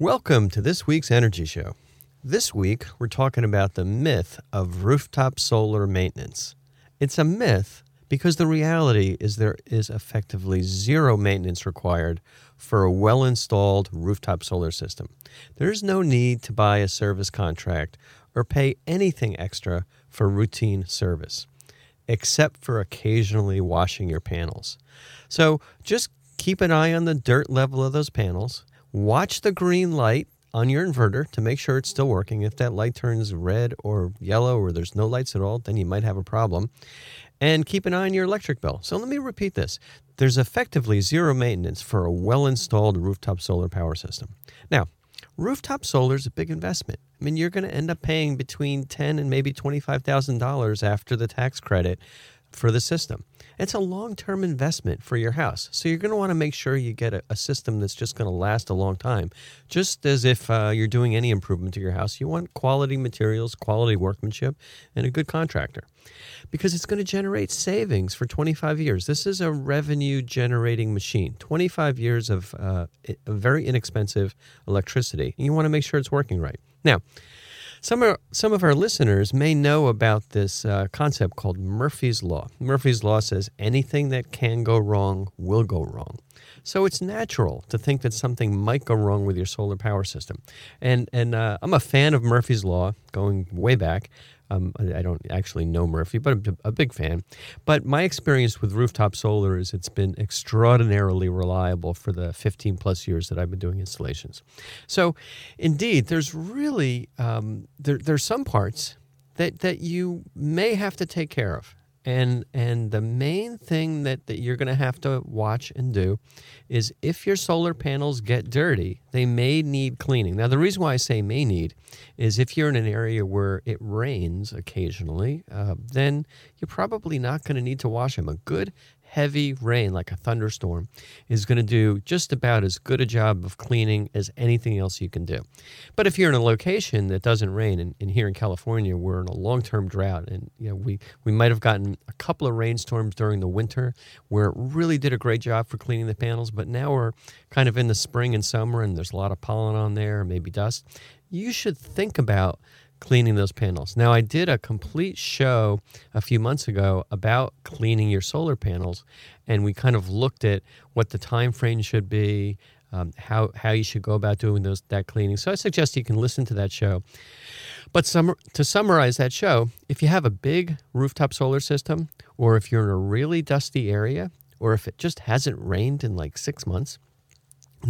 Welcome to this week's Energy Show. This week, we're talking about the myth of rooftop solar maintenance. It's a myth because the reality is there is effectively zero maintenance required for a well installed rooftop solar system. There's no need to buy a service contract or pay anything extra for routine service, except for occasionally washing your panels. So just keep an eye on the dirt level of those panels Watch the green light on your inverter to make sure it's still working. If that light turns red or yellow or there's no lights at all, then you might have a problem. And keep an eye on your electric bill. So let me repeat this there's effectively zero maintenance for a well installed rooftop solar power system. Now, rooftop solar is a big investment. I mean, you're going to end up paying between ten and maybe $25,000 after the tax credit for the system. It's a long term investment for your house. So you're going to want to make sure you get a, a system that's just going to last a long time. Just as if uh, you're doing any improvement to your house, you want quality materials, quality workmanship, and a good contractor because it's going to generate savings for 25 years. This is a revenue generating machine. 25 years of uh, very inexpensive electricity. And you want to make sure it's working right. Now, some of, some of our listeners may know about this uh, concept called Murphy's Law. Murphy's Law says anything that can go wrong will go wrong. So it's natural to think that something might go wrong with your solar power system. And, and uh, I'm a fan of Murphy's Law going way back. Um, I don't actually know Murphy, but I'm a big fan. But my experience with rooftop solar is it's been extraordinarily reliable for the 15 plus years that I've been doing installations. So, indeed, there's really um, there, there's some parts that that you may have to take care of. And and the main thing that, that you're going to have to watch and do is if your solar panels get dirty, they may need cleaning. Now, the reason why I say may need is if you're in an area where it rains occasionally, uh, then you're probably not going to need to wash them. A good heavy rain, like a thunderstorm, is going to do just about as good a job of cleaning as anything else you can do. But if you're in a location that doesn't rain, and, and here in California, we're in a long term drought, and you know, we, we might have gotten a couple of rainstorms during the winter where it really did a great job for cleaning the panels, but now we're kind of in the spring and summer, and there's a lot of pollen on there, maybe dust. You should think about cleaning those panels. Now, I did a complete show a few months ago about cleaning your solar panels, and we kind of looked at what the time frame should be, um, how how you should go about doing those that cleaning. So I suggest you can listen to that show. But sum, to summarize that show, if you have a big rooftop solar system, or if you're in a really dusty area, or if it just hasn't rained in like six months,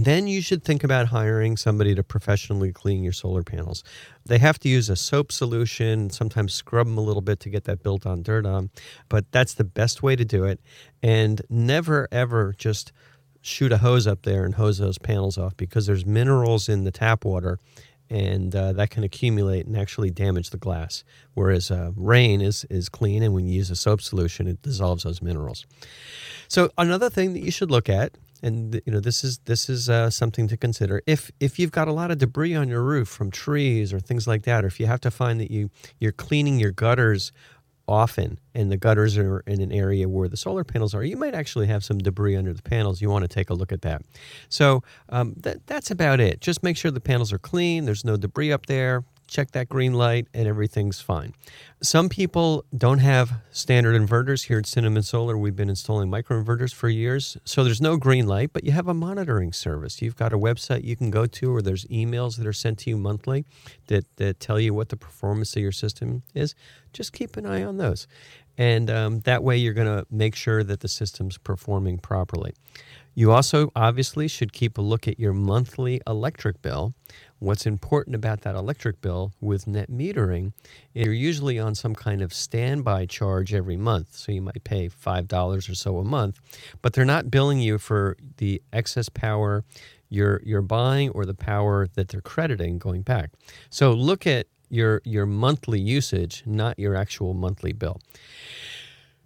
then you should think about hiring somebody to professionally clean your solar panels. They have to use a soap solution, sometimes scrub them a little bit to get that built on dirt on, but that's the best way to do it. And never, ever just shoot a hose up there and hose those panels off because there's minerals in the tap water and uh, that can accumulate and actually damage the glass. Whereas uh, rain is, is clean, and when you use a soap solution, it dissolves those minerals. So, another thing that you should look at and you know this is this is uh, something to consider. If if you've got a lot of debris on your roof from trees or things like that or if you have to find that you you're cleaning your gutters often and the gutters are in an area where the solar panels are you might actually have some debris under the panels. You want to take a look at that. So um, that, that's about it. Just make sure the panels are clean. There's no debris up there check that green light, and everything's fine. Some people don't have standard inverters. Here at Cinnamon Solar, we've been installing microinverters for years. So there's no green light, but you have a monitoring service. You've got a website you can go to, or there's emails that are sent to you monthly that, that tell you what the performance of your system is. Just keep an eye on those. And um, that way, you're going to make sure that the system's performing properly. You also obviously should keep a look at your monthly electric bill. What's important about that electric bill with net metering, you're usually on some kind of standby charge every month. So you might pay $5 or so a month, but they're not billing you for the excess power you're, you're buying or the power that they're crediting going back. So look at your, your monthly usage, not your actual monthly bill.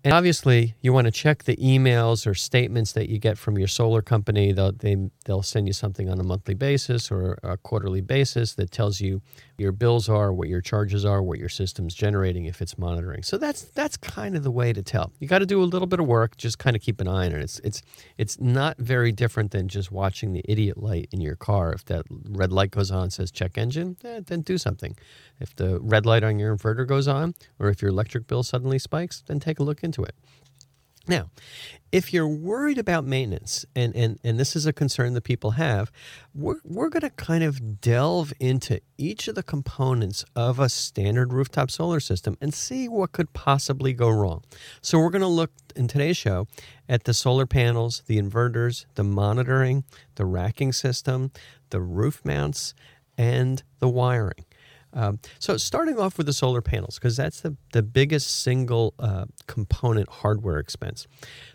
And obviously, you want to check the emails or statements that you get from your solar company. They'll, they, they'll send you something on a monthly basis or a quarterly basis that tells you your bills are, what your charges are, what your system's generating if it's monitoring. So that's that's kind of the way to tell. You got to do a little bit of work, just kind of keep an eye on it. It's it's it's not very different than just watching the idiot light in your car. If that red light goes on says check engine, eh, then do something. If the red light on your inverter goes on or if your electric bill suddenly spikes, then take a look into it. Now, if you're worried about maintenance, and, and, and this is a concern that people have, we're, we're going to kind of delve into each of the components of a standard rooftop solar system and see what could possibly go wrong. So, we're going to look in today's show at the solar panels, the inverters, the monitoring, the racking system, the roof mounts, and the wiring. Um, so starting off with the solar panels, because that's the, the biggest single uh, component hardware expense.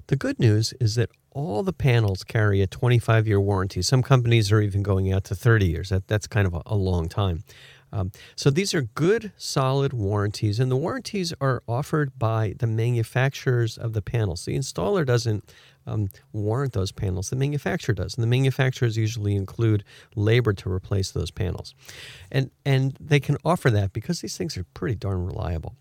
The good news is that all the panels carry a 25 year warranty. Some companies are even going out to 30 years. That, that's kind of a, a long time. Um, so these are good, solid warranties, and the warranties are offered by the manufacturers of the panels. The installer doesn't um, warrant those panels. The manufacturer does, and the manufacturers usually include labor to replace those panels, and and they can offer that because these things are pretty darn reliable.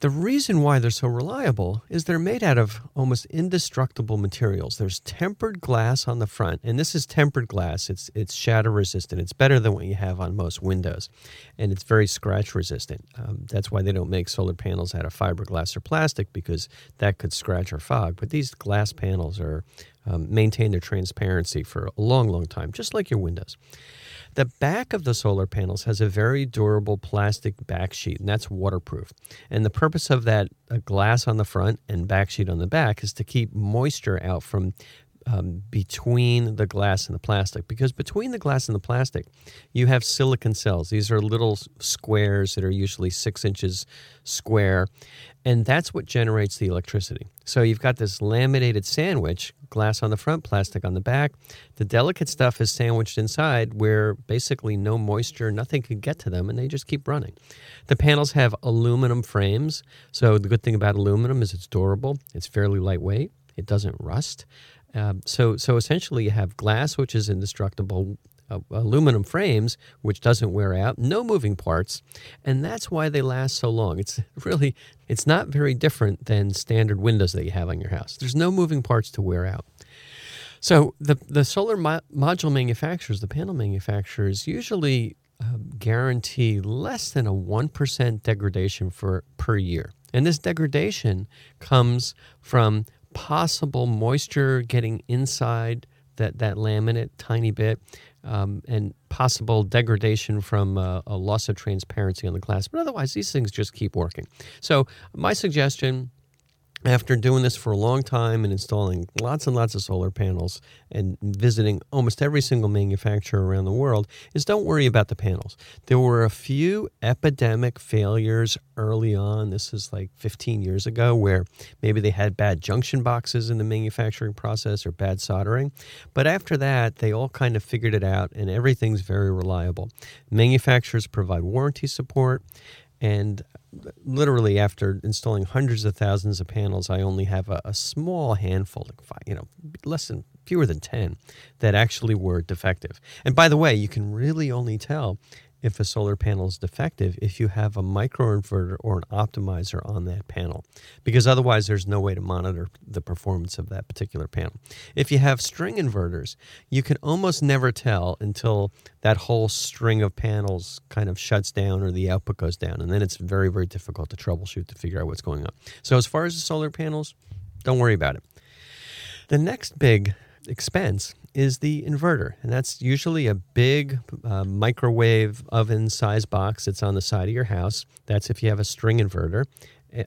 The reason why they're so reliable is they're made out of almost indestructible materials. There's tempered glass on the front, and this is tempered glass. It's it's shatter resistant. It's better than what you have on most windows, and it's very scratch resistant. Um, that's why they don't make solar panels out of fiberglass or plastic because that could scratch or fog. But these glass panels are um, maintain their transparency for a long, long time, just like your windows. The back of the solar panels has a very durable plastic back sheet, and that's waterproof. And the purpose of that uh, glass on the front and back sheet on the back is to keep moisture out from um, between the glass and the plastic because between the glass and the plastic, you have silicon cells. These are little squares that are usually six inches square, and that's what generates the electricity. So you've got this laminated sandwich, glass on the front, plastic on the back. The delicate stuff is sandwiched inside where basically no moisture, nothing can get to them, and they just keep running. The panels have aluminum frames. So the good thing about aluminum is it's durable, it's fairly lightweight, it doesn't rust. Um, so, so essentially, you have glass, which is indestructible, uh, aluminum frames, which doesn't wear out, no moving parts, and that's why they last so long. It's really, it's not very different than standard windows that you have on your house. There's no moving parts to wear out. So the the solar mo- module manufacturers, the panel manufacturers, usually uh, guarantee less than a one percent degradation for per year, and this degradation comes from possible moisture getting inside that, that laminate tiny bit um, and possible degradation from uh, a loss of transparency on the glass. But otherwise, these things just keep working. So, my suggestion after doing this for a long time and installing lots and lots of solar panels and visiting almost every single manufacturer around the world is don't worry about the panels. There were a few epidemic failures early on. This is like 15 years ago where maybe they had bad junction boxes in the manufacturing process or bad soldering. But after that, they all kind of figured it out and everything's very reliable. Manufacturers provide warranty support and literally after installing hundreds of thousands of panels i only have a, a, small handful you know less than fewer than 10 that actually were defective. And by the way you can really only tell if a solar panel is defective if you have a microinverter or an optimizer on that panel, because otherwise there's no way to monitor the performance of that particular panel. If you have string inverters, you can almost never tell until that whole string of panels kind of shuts down or the output goes down, and then it's very, very difficult to troubleshoot to figure out what's going on. So, as far as the solar panels, don't worry about it. The next big expense is the inverter, and that's usually a big uh, microwave oven size box that's on the side of your house. That's if you have a string inverter.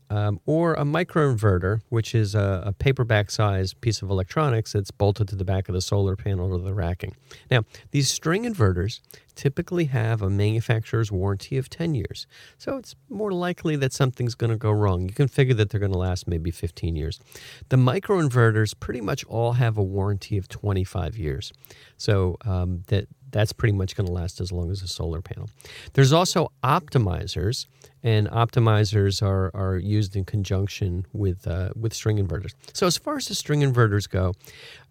Um, or a microinverter, which is a, a paperback sized piece of electronics that's bolted to the back of the solar panel or the racking. Now, these string inverters typically have a manufacturer's warranty of 10 years, so it's more likely that something's going to go wrong. You can figure that they're going to last maybe 15 years. The microinverters pretty much all have a warranty of 25 years, so um, that that's pretty much going to last as long as a solar panel. There's also optimizers, and optimizers are, are used in conjunction with uh, with string inverters. So as far as the string inverters go,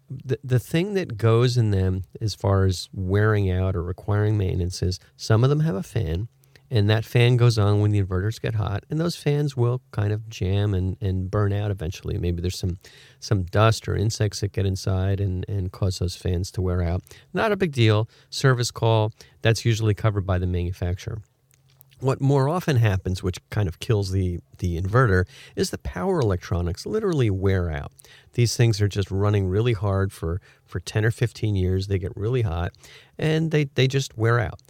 the, the thing that goes in them as far as wearing out or requiring maintenance is some of them have a fan and that fan goes on when the inverters get hot and those fans will kind of jam and, and burn out eventually. Maybe there's some some dust or insects that get inside and, and cause those fans to wear out. Not a big deal. Service call that's usually covered by the manufacturer what more often happens, which kind of kills the, the inverter, is the power electronics literally wear out. These things are just running really hard for, for 10 or 15 years. They get really hot and they, they just wear out.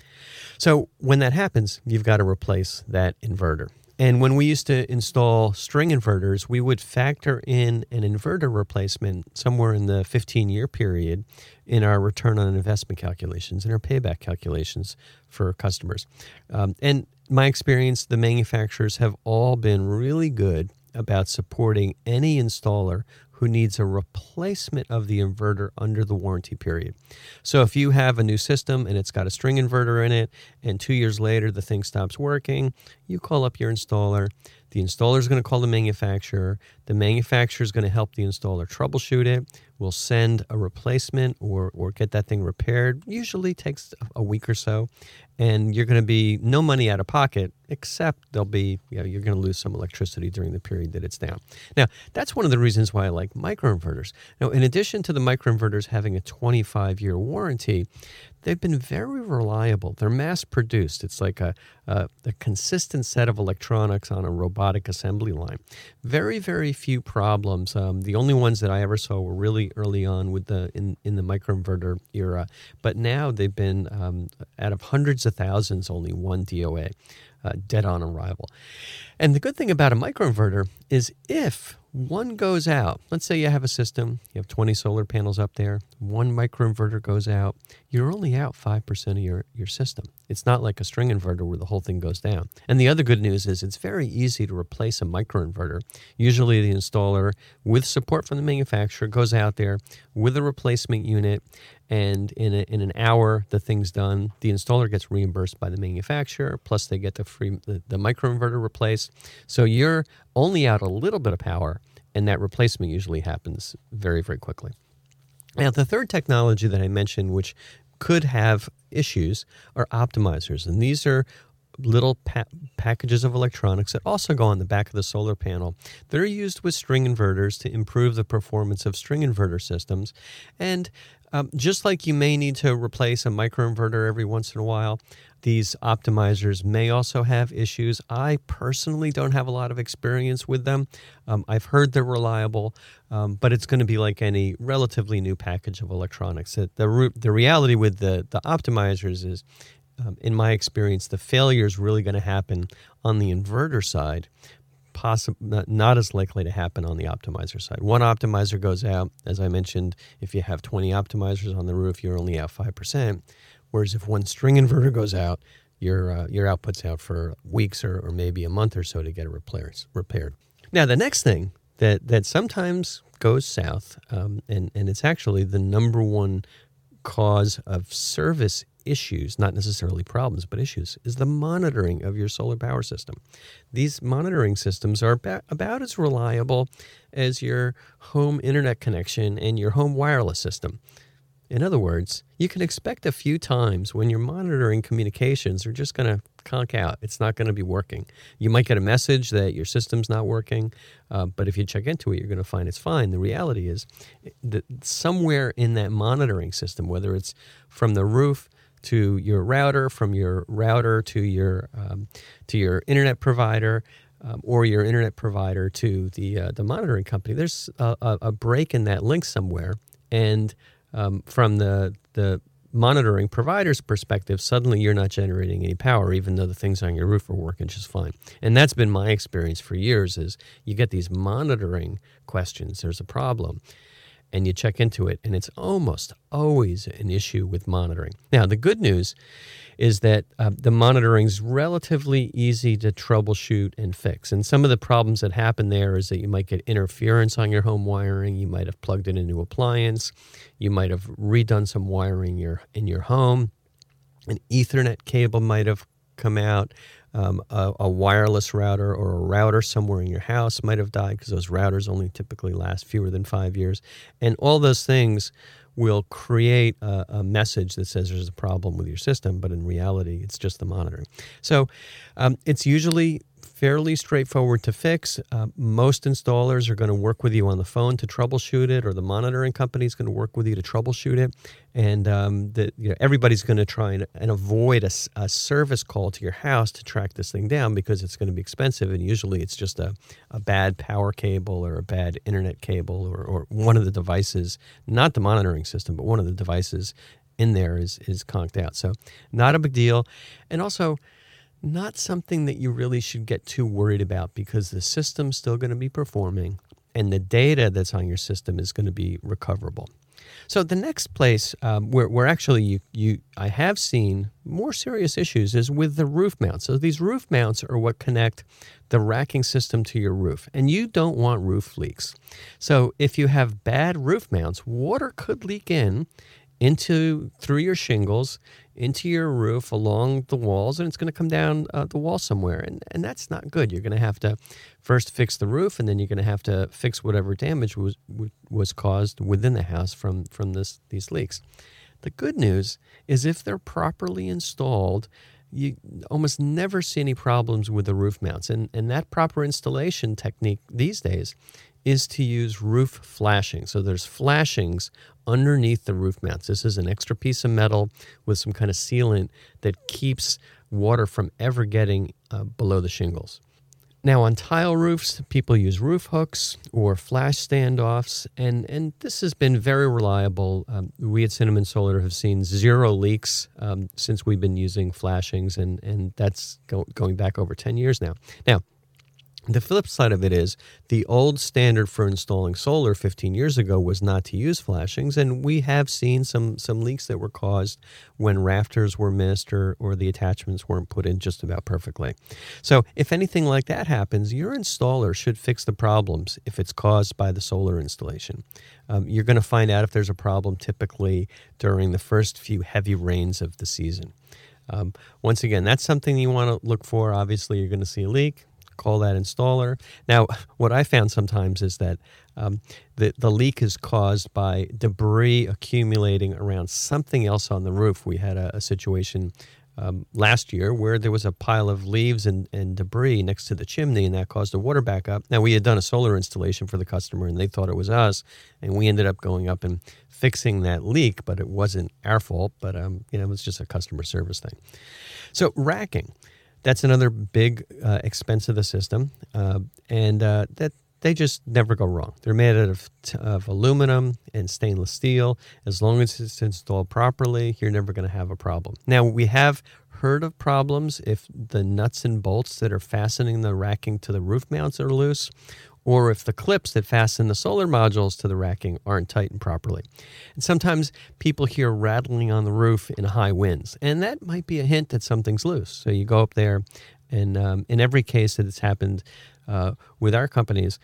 So when that happens, you've got to replace that inverter. And when we used to install string inverters, we would factor in an inverter replacement somewhere in the 15 year period in our return on investment calculations and our payback calculations for customers. Um, and my experience, the manufacturers have all been really good about supporting any installer who needs a replacement of the inverter under the warranty period. So if you have a new system and it's got a string inverter in it, and two years later the thing stops working, you call up your installer. The installer is going to call the manufacturer. The manufacturer is going to help the installer troubleshoot it. We'll send a replacement or, or get that thing repaired. Usually takes a week or so and you're going to be no money out of pocket, except there'll be, you know, you're going to lose some electricity during the period that it's down. Now, that's one of the reasons why I like microinverters. Now, in addition to the microinverters having a 25 year warranty, they've been very reliable. They're mass produced. It's like a, a, a, consistent set of electronics on a robotic assembly line. Very, very few problems. Um, the only ones that I ever saw were really early on with the in, in the microinverter era, but now they've been um, out of hundreds of thousands, only one DOA. Uh, dead on arrival. And the good thing about a microinverter is if one goes out, let's say you have a system, you have 20 solar panels up there, one microinverter goes out, you're only out 5% of your, your system. It's not like a string inverter where the whole thing goes down. And the other good news is it's very easy to replace a microinverter. Usually the installer, with support from the manufacturer, goes out there with a replacement unit, and in, a, in an hour the thing's done. The installer gets reimbursed by the manufacturer, plus they get the free the, the microinverter replaced. So you're only out a little bit of power, and that replacement usually happens very, very quickly. Now, the third technology that I mentioned, which could have issues, are optimizers. And these are little pa- packages of electronics that also go on the back of the solar panel They're used with string inverters to improve the performance of string inverter systems. And um, just like you may need to replace a microinverter every once in a while, these optimizers may also have issues. I personally don't have a lot of experience with them. Um, I've heard they're reliable, um, but it's going to be like any relatively new package of electronics. The, the, the reality with the, the optimizers is, um, in my experience, the failure is really going to happen on the inverter side possible not, not, as likely to happen on the optimizer side. One optimizer goes out, as I mentioned, if you have 20 optimizers on the roof, you're only out 5%. Whereas if one string inverter goes out, your uh, your output's out for weeks or, or maybe a month or so to get it repairs, repaired. Now the next thing that that sometimes goes south, um, and and it's actually the number one cause of service issues, not necessarily problems, but issues, is the monitoring of your solar power system. These monitoring systems are about, as reliable as your home internet connection and your home wireless system. In other words, you can expect a few times when your monitoring communications are just going to conk out. It's not going to be working. You might get a message that your system's not working, uh, but if you check into it, you're going to find it's fine. The reality is that somewhere in that monitoring system, whether it's from the roof to your router, from your router to your um, to your internet provider, um, or your internet provider to the uh, the monitoring company. There's a, a, break in that link somewhere, and um, from the the monitoring provider's perspective, suddenly you're not generating any power, even though the things on your roof are working just fine. And that's been my experience for years. Is you get these monitoring questions. There's a problem and you check into it, and it's almost always an issue with monitoring. Now, the good news is that uh, the monitoring is relatively easy to troubleshoot and fix. And some of the problems that happen there is that you might get interference on your home wiring. You might have plugged in a new appliance. You might have redone some wiring your, in your home. An Ethernet cable might have come out um, a, a, wireless router or a router somewhere in your house might have died because those routers only typically last fewer than five years. And all those things will create a, a, message that says there's a problem with your system, but in reality, it's just the monitoring. So um, it's usually fairly straightforward to fix. Uh, most installers are going to work with you on the phone to troubleshoot it, or the monitoring company is going to work with you to troubleshoot it. And um, the, you know, everybody's going to try and, and avoid a, a, service call to your house to track this thing down because it's going to be expensive. And usually it's just a, a bad power cable or a bad internet cable or, or one of the devices, not the monitoring system, but one of the devices in there is, is conked out. So, not a big deal. And also, not something that you really should get too worried about because the system's still going to be performing and the data that's on your system is going to be recoverable. So the next place um, where, where actually you, you I have seen more serious issues is with the roof mounts. So these roof mounts are what connect the racking system to your roof, and you don't want roof leaks. So if you have bad roof mounts, water could leak in into through your shingles into your roof along the walls and it's going to come down uh, the wall somewhere and, and that's not good. You're going to have to first fix the roof and then you're going to have to fix whatever damage was was caused within the house from from this these leaks. The good news is if they're properly installed you almost never see any problems with the roof mounts and and that proper installation technique these days is to use roof flashing. So there's flashings underneath the roof mounts. This is an extra piece of metal with some kind of sealant that keeps water from ever getting uh, below the shingles. Now, on tile roofs, people use roof hooks or flash standoffs, and, and this has been very reliable. Um, we at Cinnamon Solar have seen zero leaks um, since we've been using flashings, and, and that's go, going back over 10 years now. Now, the flip side of it is the old standard for installing solar 15 years ago was not to use flashings, and we have seen some some leaks that were caused when rafters were missed or, or the attachments weren't put in just about perfectly. So if anything like that happens, your installer should fix the problems if it's caused by the solar installation. Um, you're going to find out if there's a problem typically during the first few heavy rains of the season. Um, once again, that's something you want to look for. Obviously, you're going to see a leak call that installer. Now, what I found sometimes is that um, the, the leak is caused by debris accumulating around something else on the roof. We had a, a situation um, last year where there was a pile of leaves and, and debris next to the chimney, and that caused a water backup. Now, we had done a solar installation for the customer, and they thought it was us, and we ended up going up and fixing that leak, but it wasn't our fault, but um, you know, it was just a customer service thing. So, racking. That's another big uh, expense of the system, uh, and uh, that they just never go wrong. They're made out of, of aluminum and stainless steel. As long as it's installed properly, you're never going to have a problem. Now we have heard of problems if the nuts and bolts that are fastening the racking to the roof mounts are loose, or if the clips that fasten the solar modules to the racking aren't tightened properly. And sometimes people hear rattling on the roof in high winds, and that might be a hint that something's loose. So you go up there, and um, in every case that it's happened uh, with our companies,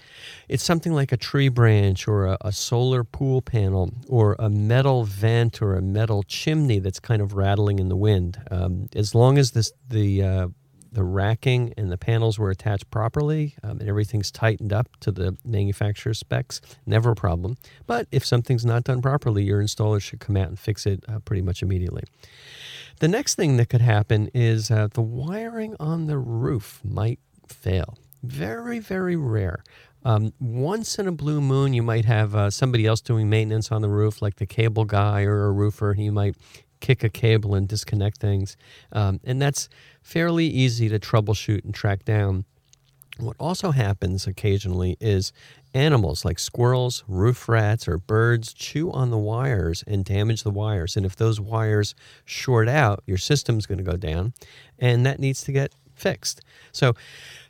it's something like a tree branch or a, a, solar pool panel or a metal vent or a metal chimney that's kind of rattling in the wind. Um, as long as this the uh, the racking and the panels were attached properly um, and everything's tightened up to the manufacturer's specs, never a problem. But if something's not done properly, your installer should come out and fix it uh, pretty much immediately. The next thing that could happen is uh, the wiring on the roof might fail. Very, very rare. Um, once in a blue moon, you might have uh, somebody else doing maintenance on the roof, like the cable guy or a roofer. He might kick a cable and disconnect things. Um, and that's fairly easy to troubleshoot and track down. What also happens occasionally is animals like squirrels, roof rats, or birds chew on the wires and damage the wires. And if those wires short out, your system's going to go down, and that needs to get fixed. So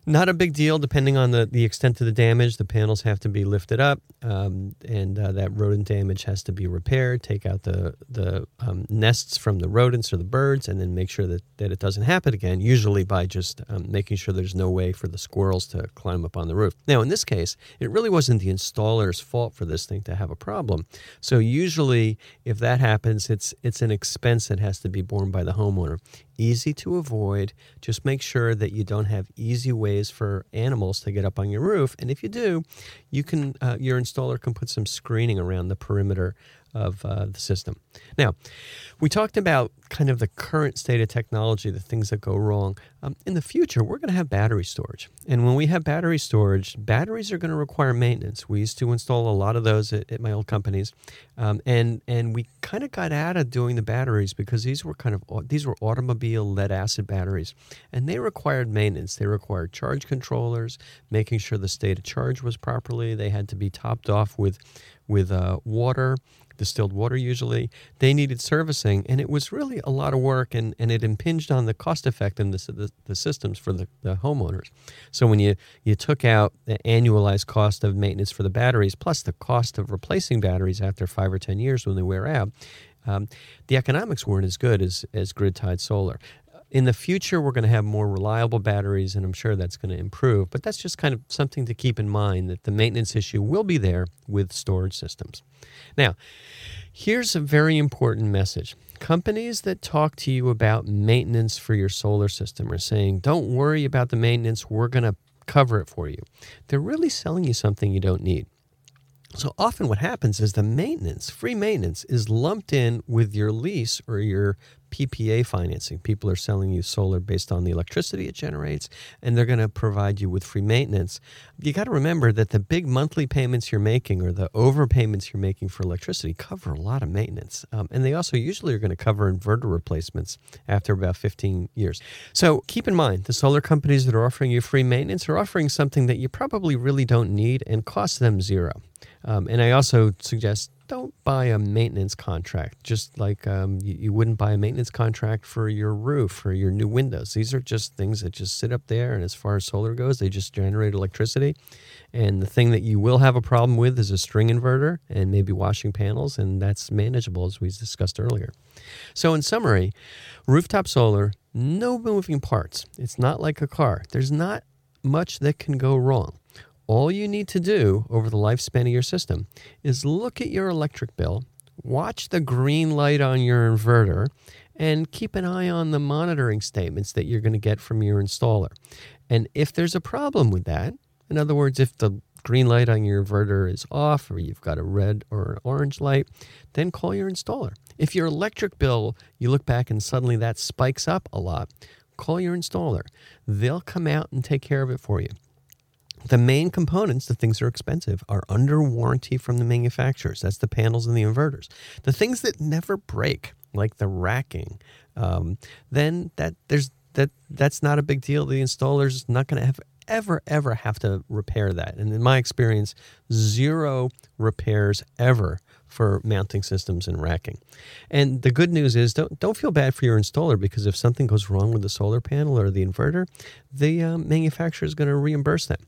not a big deal, depending on the, the extent of the damage. The panels have to be lifted up, um, and uh, that rodent damage has to be repaired. Take out the the um, nests from the rodents or the birds, and then make sure that, that it doesn't happen again. Usually by just um, making sure there's no way for the squirrels to climb up on the roof. Now, in this case, it really wasn't the installer's fault for this thing to have a problem. So usually, if that happens, it's it's an expense that has to be borne by the homeowner easy to avoid. Just make sure that you don't have easy ways for animals to get up on your roof. And if you do, you can uh, your installer can put some screening around the perimeter of uh, the system. Now, we talked about kind of the current state of technology, the things that go wrong. Um, in the future, we're going to have battery storage. And when we have battery storage, batteries are going to require maintenance. We used to install a lot of those at, at my old companies. Um, and, and we kind of got out of doing the batteries because these were kind of these were automobile lead acid batteries and they required maintenance they required charge controllers making sure the state of charge was properly they had to be topped off with with uh, water distilled water usually. They needed servicing, and it was really a lot of work, and, and it impinged on the cost effectiveness of the, the systems for the, the homeowners. So when you, you took out the annualized cost of maintenance for the batteries, plus the cost of replacing batteries after five or 10 years when they wear out, um, the economics weren't as good as, as grid tied solar. In the future, we're going to have more reliable batteries, and I'm sure that's going to improve. But that's just kind of something to keep in mind that the maintenance issue will be there with storage systems. Now, here's a very important message. Companies that talk to you about maintenance for your solar system are saying, don't worry about the maintenance, we're going to cover it for you. They're really selling you something you don't need. So often, what happens is the maintenance, free maintenance, is lumped in with your lease or your PPA financing. People are selling you solar based on the electricity it generates, and they're going to provide you with free maintenance. You got to remember that the big monthly payments you're making or the overpayments you're making for electricity cover a lot of maintenance. Um, and they also usually are going to cover inverter replacements after about 15 years. So keep in mind the solar companies that are offering you free maintenance are offering something that you probably really don't need and costs them zero. Um, and I also suggest don't buy a maintenance contract, just like um, you, you, wouldn't buy a maintenance contract for your roof or your new windows. These are just things that just sit up there, and as far as solar goes, they just generate electricity. And the thing that you will have a problem with is a string inverter and maybe washing panels, and that's manageable as we discussed earlier. So, in summary, rooftop solar, no moving parts. It's not like a car. There's not much that can go wrong. All you need to do over the lifespan of your system is look at your electric bill, watch the green light on your inverter, and keep an eye on the monitoring statements that you're going to get from your installer. And if there's a problem with that, in other words, if the green light on your inverter is off or you've got a red or an orange light, then call your installer. If your electric bill, you look back and suddenly that spikes up a lot, call your installer. They'll come out and take care of it for you. The main components, the things that are expensive, are under warranty from the manufacturers. That's the panels and the inverters. The things that never break, like the racking, um, then that there's that that's not a big deal. The installer's not going to have ever ever have to repair that. And in my experience, zero repairs ever for mounting systems and racking. And the good news is don't, don't feel bad for your installer because if something goes wrong with the solar panel or the inverter, the um, manufacturer is going to reimburse them.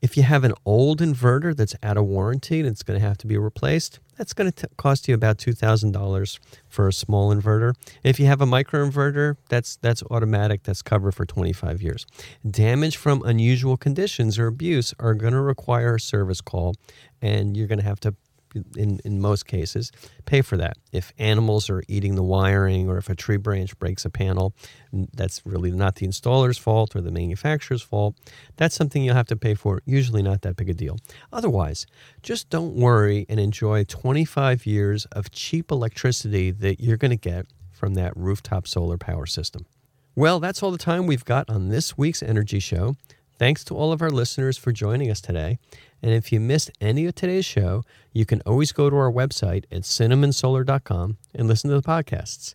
If you have an old inverter that's out of warranty and it's going to have to be replaced, that's going to cost you about $2,000 for a small inverter. If you have a microinverter, that's that's automatic, that's covered for 25 years. Damage from unusual conditions or abuse are going to require a service call and you're going to have to in, in most cases, pay for that. If animals are eating the wiring or if a tree branch breaks a panel, that's really not the installer's fault or the manufacturer's fault. That's something you'll have to pay for, usually not that big a deal. Otherwise, just don't worry and enjoy 25 years of cheap electricity that you're going to get from that rooftop solar power system. Well, that's all the time we've got on this week's Energy Show. Thanks to all of our listeners for joining us today. And if you missed any of today's show, you can always go to our website at cinnamonsolar.com and listen to the podcasts.